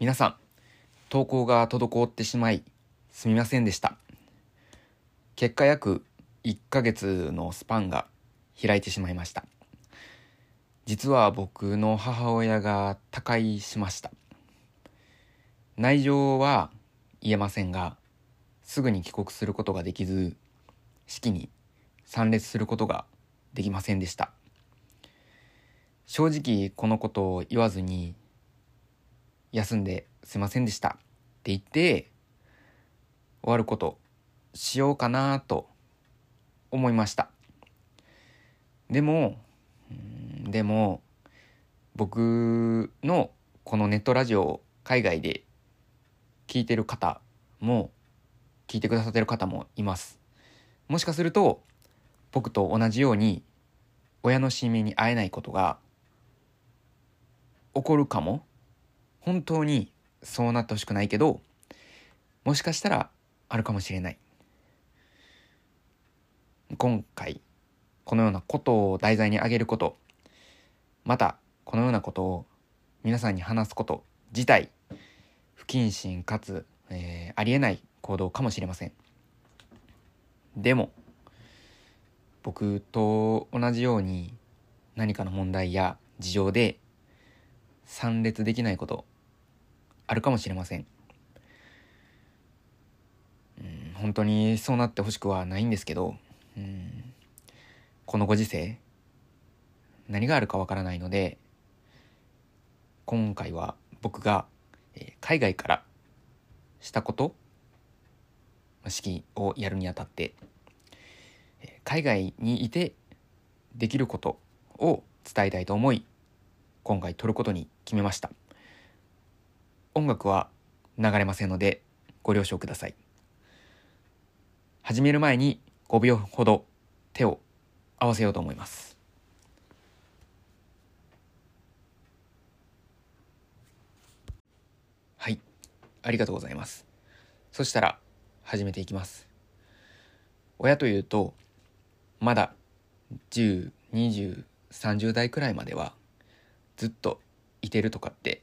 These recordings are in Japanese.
皆さん、投稿が滞ってしまい、すみませんでした。結果約1ヶ月のスパンが開いてしまいました。実は僕の母親が他界しました。内情は言えませんが、すぐに帰国することができず、式に参列することができませんでした。正直このことを言わずに休んですいませんでしたって言って終わることしようかなと思いました。でもでも僕のこのネットラジオを海外で聞いてる方も聞いてくださってる方もいます。もしかすると僕と同じように親の指名に会えないことが起こるかも。本当にそうなってほしくないけどもしかしたらあるかもしれない。今回このようなことを題材に挙げることまたこのようなことを皆さんに話すこと自体不謹慎かつ、えー、ありえない行動かもしれません。でも僕と同じように何かの問題や事情で参列できないことあるかもしれません。うん、本当にそうなってほしくはないんですけど、うん、このご時世何があるかわからないので今回は僕が、え、海外からしたこと式をやるにあたって、海外にいてできることを伝えたいと思い今回撮ることに決めました音楽は流れませんのでご了承ください。始める前に5秒ほど手を合わせようと思います。はい。ありがとうございます。そしたら始めていきます。親というとまだ102030代くらいまではずっといてるとかって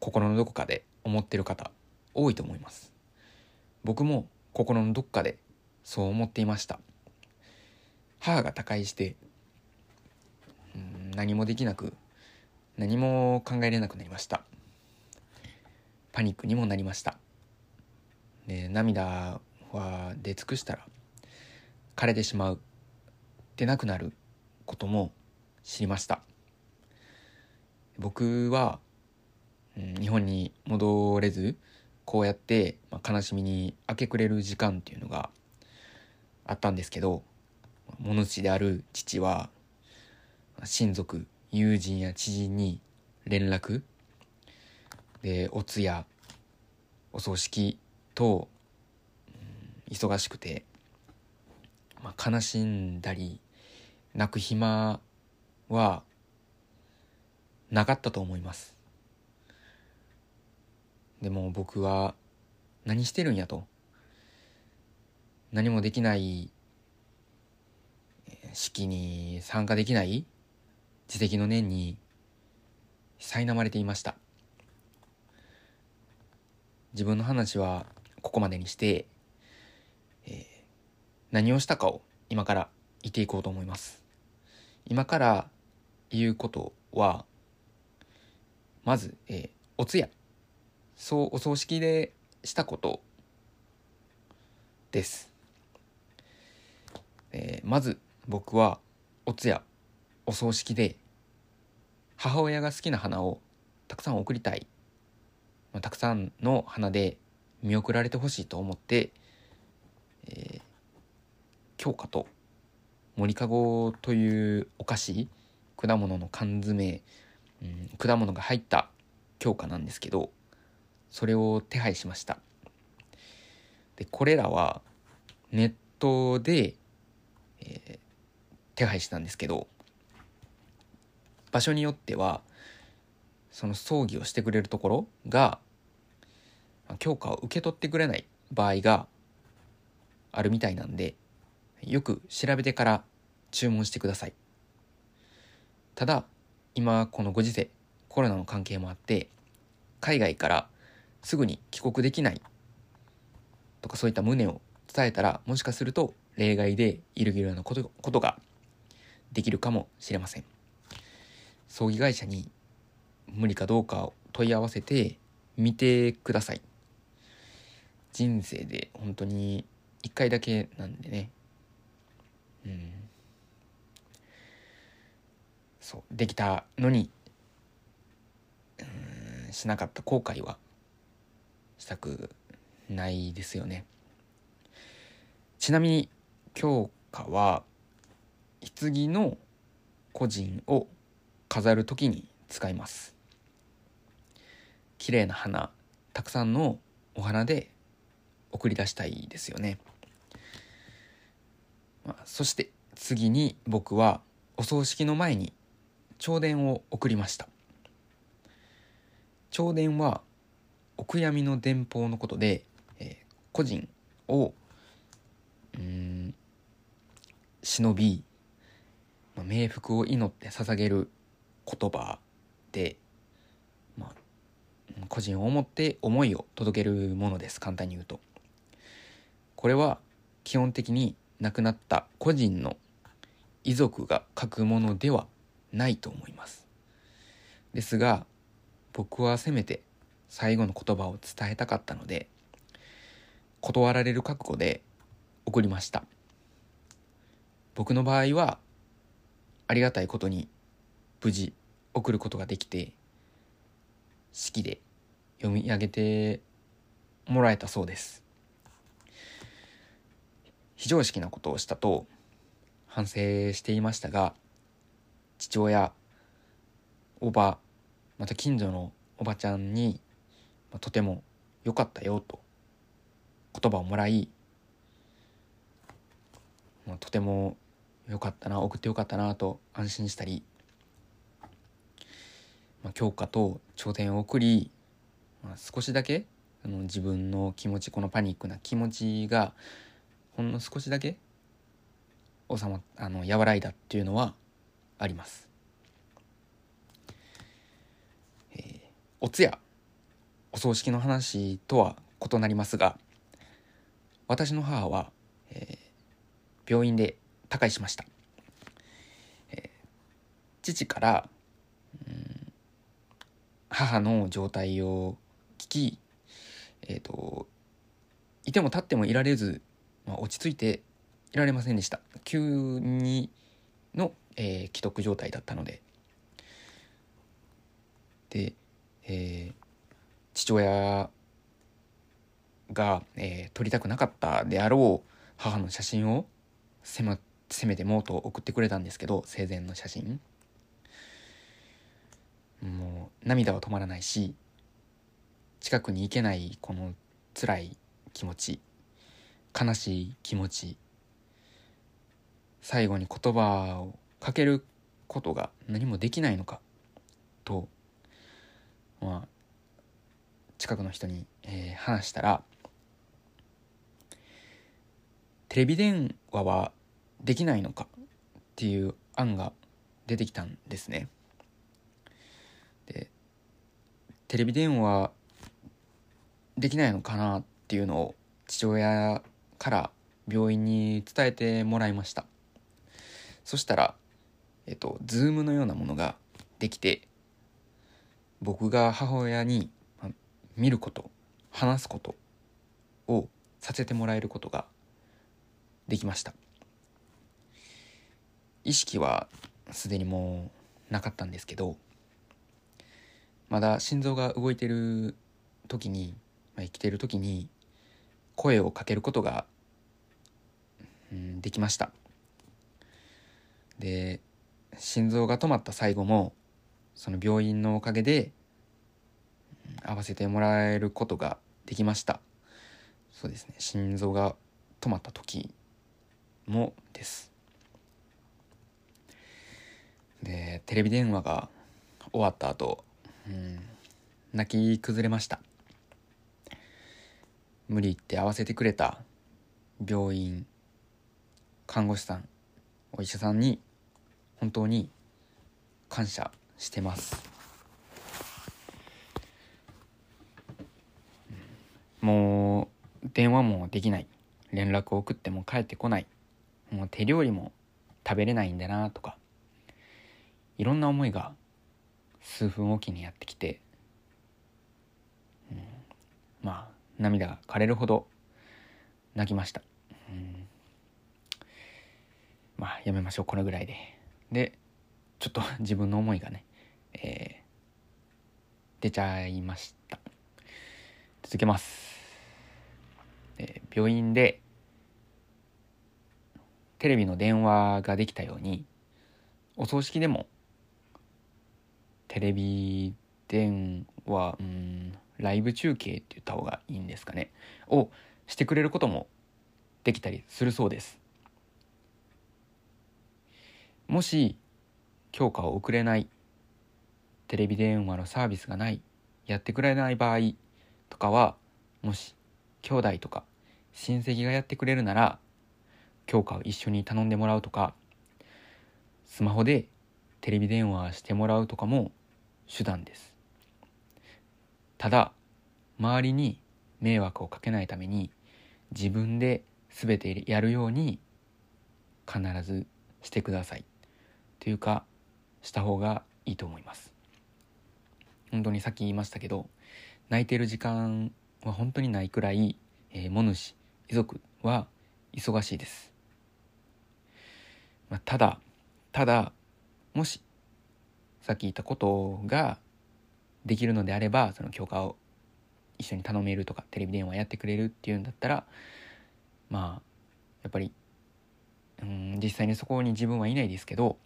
心のどこかで思ってる方多いと思います。僕も心のどこかでそう思っていました。母が他界して何もできなく何も考えれなくなりました。パニックにもなりました。で涙は出尽くしたら枯れてしまうでなくなることも知りました。僕は日本に戻れずこうやって、まあ、悲しみに明け暮れる時間っていうのがあったんですけど物主である父は親族友人や知人に連絡。でお通夜お葬式と、うん、忙しくて、まあ、悲しんだり泣く暇はなかったと思います。でも僕は何してるんやと。何もできない式に参加できない自責の念に苛まれていました。自分の話はここまでにして、えー、何をしたかを今から言っていこうと思います。今から言うことはまず、えー、お通夜。そうお葬式でしたこと。です、えー、まず僕はお通夜お葬式で母親が好きな花をたくさん送りたい、まあ、たくさんの花で見送られてほしいと思って、えー、京花と森かごというお菓子果物の缶詰、うん、果物が入った京花なんですけどそれを手配しました。でこれらはネットで、えー、手配したんですけど場所によってはその葬儀をしてくれるところが許可を受け取ってくれない場合があるみたいなんでよく調べてから注文してください。ただ今このご時世コロナの関係もあって海外からすぐに帰国できないとかそういった旨を伝えたらもしかすると例外でイレギュラーなことことができるかもしれません。葬儀会社に無理かどうかを問い合わせてみてください。人生で本当に1回だけなんでね。うん。そうできたのにうんしなかった後悔はしたくないですよね。ちなみに教科は棺の個人を飾る時に使います。綺麗な花たくさんのお花で送り出したいですよね、まあ、そして次に僕はお葬式の前に弔電を送りました。弔電はお悔やみの電報のことで、えー、個人をうん忍び、まあ、冥福を祈って捧げる言葉で、まあ、個人を思って思いを届けるものです簡単に言うと。これは基本的に亡くなった個人の遺族が書くものではないと思います。ですが僕はせめて最後の言葉を伝えたかったので断られる覚悟で送りました。僕の場合はありがたいことに無事送ることができて式で読み上げてもらえたそうです。非常識なことをしたと反省していましたが父親おばまた近所のおばちゃんに、まとても良かったよと言葉をもらい、まとても良かったな送ってよかったなと安心したり、まあ、教科と頂点を送り、まあ、少しだけあの自分の気持ちこのパニックな気持ちがほんの少しだけ収まあの和らいだっていうのはあります。えー、お通夜お葬式の話とは異なりますが私の母は、えー、病院で他界しました、えー、父から、うん、母の状態を聞きえっ、ー、といても立ってもいられず、まあ、落ち着いていられませんでした。急にの、えー、既得状態だったので。で、えー、父親が、えー、撮りたくなかったであろう母の写真をせ,、ま、せめてもうと送ってくれたんですけど生前の写真。もう涙は止まらないし近くに行けないこの辛い気持ち悲しい気持ち最後に言葉をかけることが何もできないのかとまあ近くの人に、えー、話したらテレビ電話はできないのかっていう案が出てきたんですね。でテレビ電話できないのかなっていうのを父親から病院に伝えてもらいました。そしたら、えっと、ズームのようなものができて、僕が母親に見ること、話すことをさせてもらえることができました。意識はすでにもうなかったんですけど、まだ心臓が動いてる時に、まあ、生きてる時に声をかけることが、うん、できました。で心臓が止まった最後もその病院のおかげで会わせてもらえることができました。そうですね。心臓が止まった時もです。でテレビ電話が終わった後、うん、泣き崩れました。無理言って会わせてくれた病院看護師さんお医者さんに本当に感謝してます。もう電話もできない。連絡を送っても帰ってこない。もう手料理も食べれないんだなとか。いろんな思いが数分おきにやってきて、うん、まあ涙が枯れるほど泣きました、うん、まあやめましょうこれぐらいで。でちょっと 自分の思いがね、えー、出ちゃいました。続けます、えー、病院でテレビの電話ができたようにお葬式でもテレビ電話うんライブ中継って言った方がいいんですかねをしてくれることもできたりするそうです。もし許可を送れないテレビ電話のサービスがないやってくれない場合とかはもし兄弟とか親戚がやってくれるなら強化を一緒に頼んでもらうとかスマホでテレビ電話してもらうとかも手段です。ただ周りに迷惑をかけないために自分で全てやるように必ずしてください。というかした方がいいと思います。本当にさっき言いましたけど泣いてる時間は本当にないくらい、えー、も主遺族は忙しいですまあ、ただただもしさっき言ったことができるのであればその許可を一緒に頼めるとかテレビ電話やってくれるっていうんだったらまあやっぱりうん実際にそこに自分はいないですけど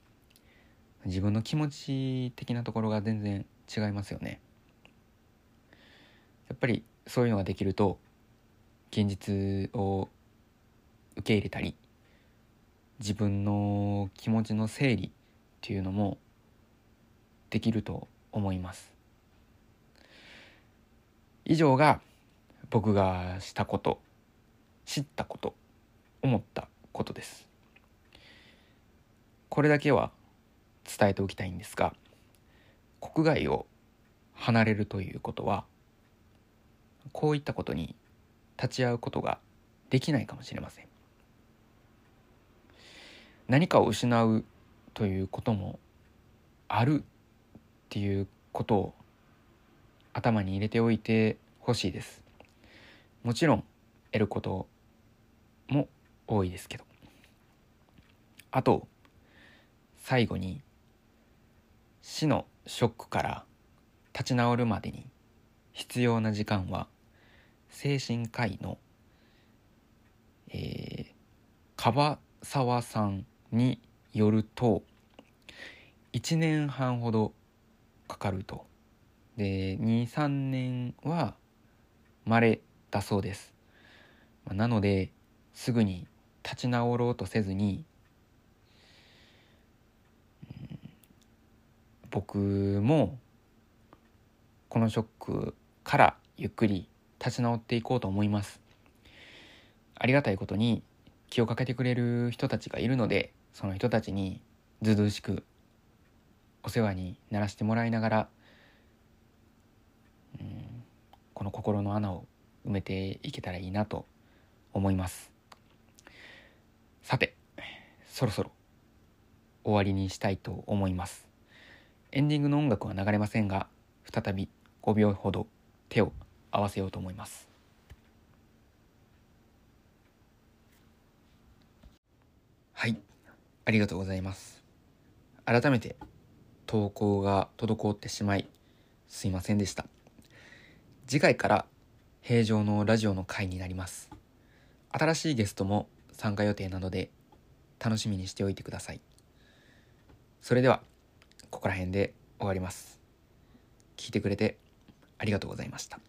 自分の気持ち的なところが全然違いますよね。やっぱりそういうのができると現実を受け入れたり自分の気持ちの整理っていうのもできると思います。以上が僕がしたこと知ったこと思ったことです。これだけは伝えておきたいんですが国外を離れるということはこういったことに立ち会うことができないかもしれません。何かを失うということもあるっていうことを頭に入れておいてほしいです。もちろん得ることも多いですけど。あと最後に死のショックから立ち直るまでに必要な時間は精神科医の、えー、樺沢さんによると1年半ほどかかると。で23年は稀だそうです。なのですぐに立ち直ろうとせずに、うん、僕もこのショックからゆっくり立ち直っていこうと思います。ありがたいことに気をかけてくれる人たちがいるのでその人たちにずずしくお世話にならせてもらいながら、うん、この心の穴を埋めていけたらいいなと思います。さてそろそろ終わりにしたいと思います。エンディングの音楽は流れませんが再び5秒ほど手を合わせようと思います。はい。ありがとうございます。改めて投稿が滞ってしまいすいませんでした。次回から平常のラジオの回になります。新しいゲストも参加予定なので楽しみにしておいてください。それではここら辺で終わります。聞いてくれてありがとうございました。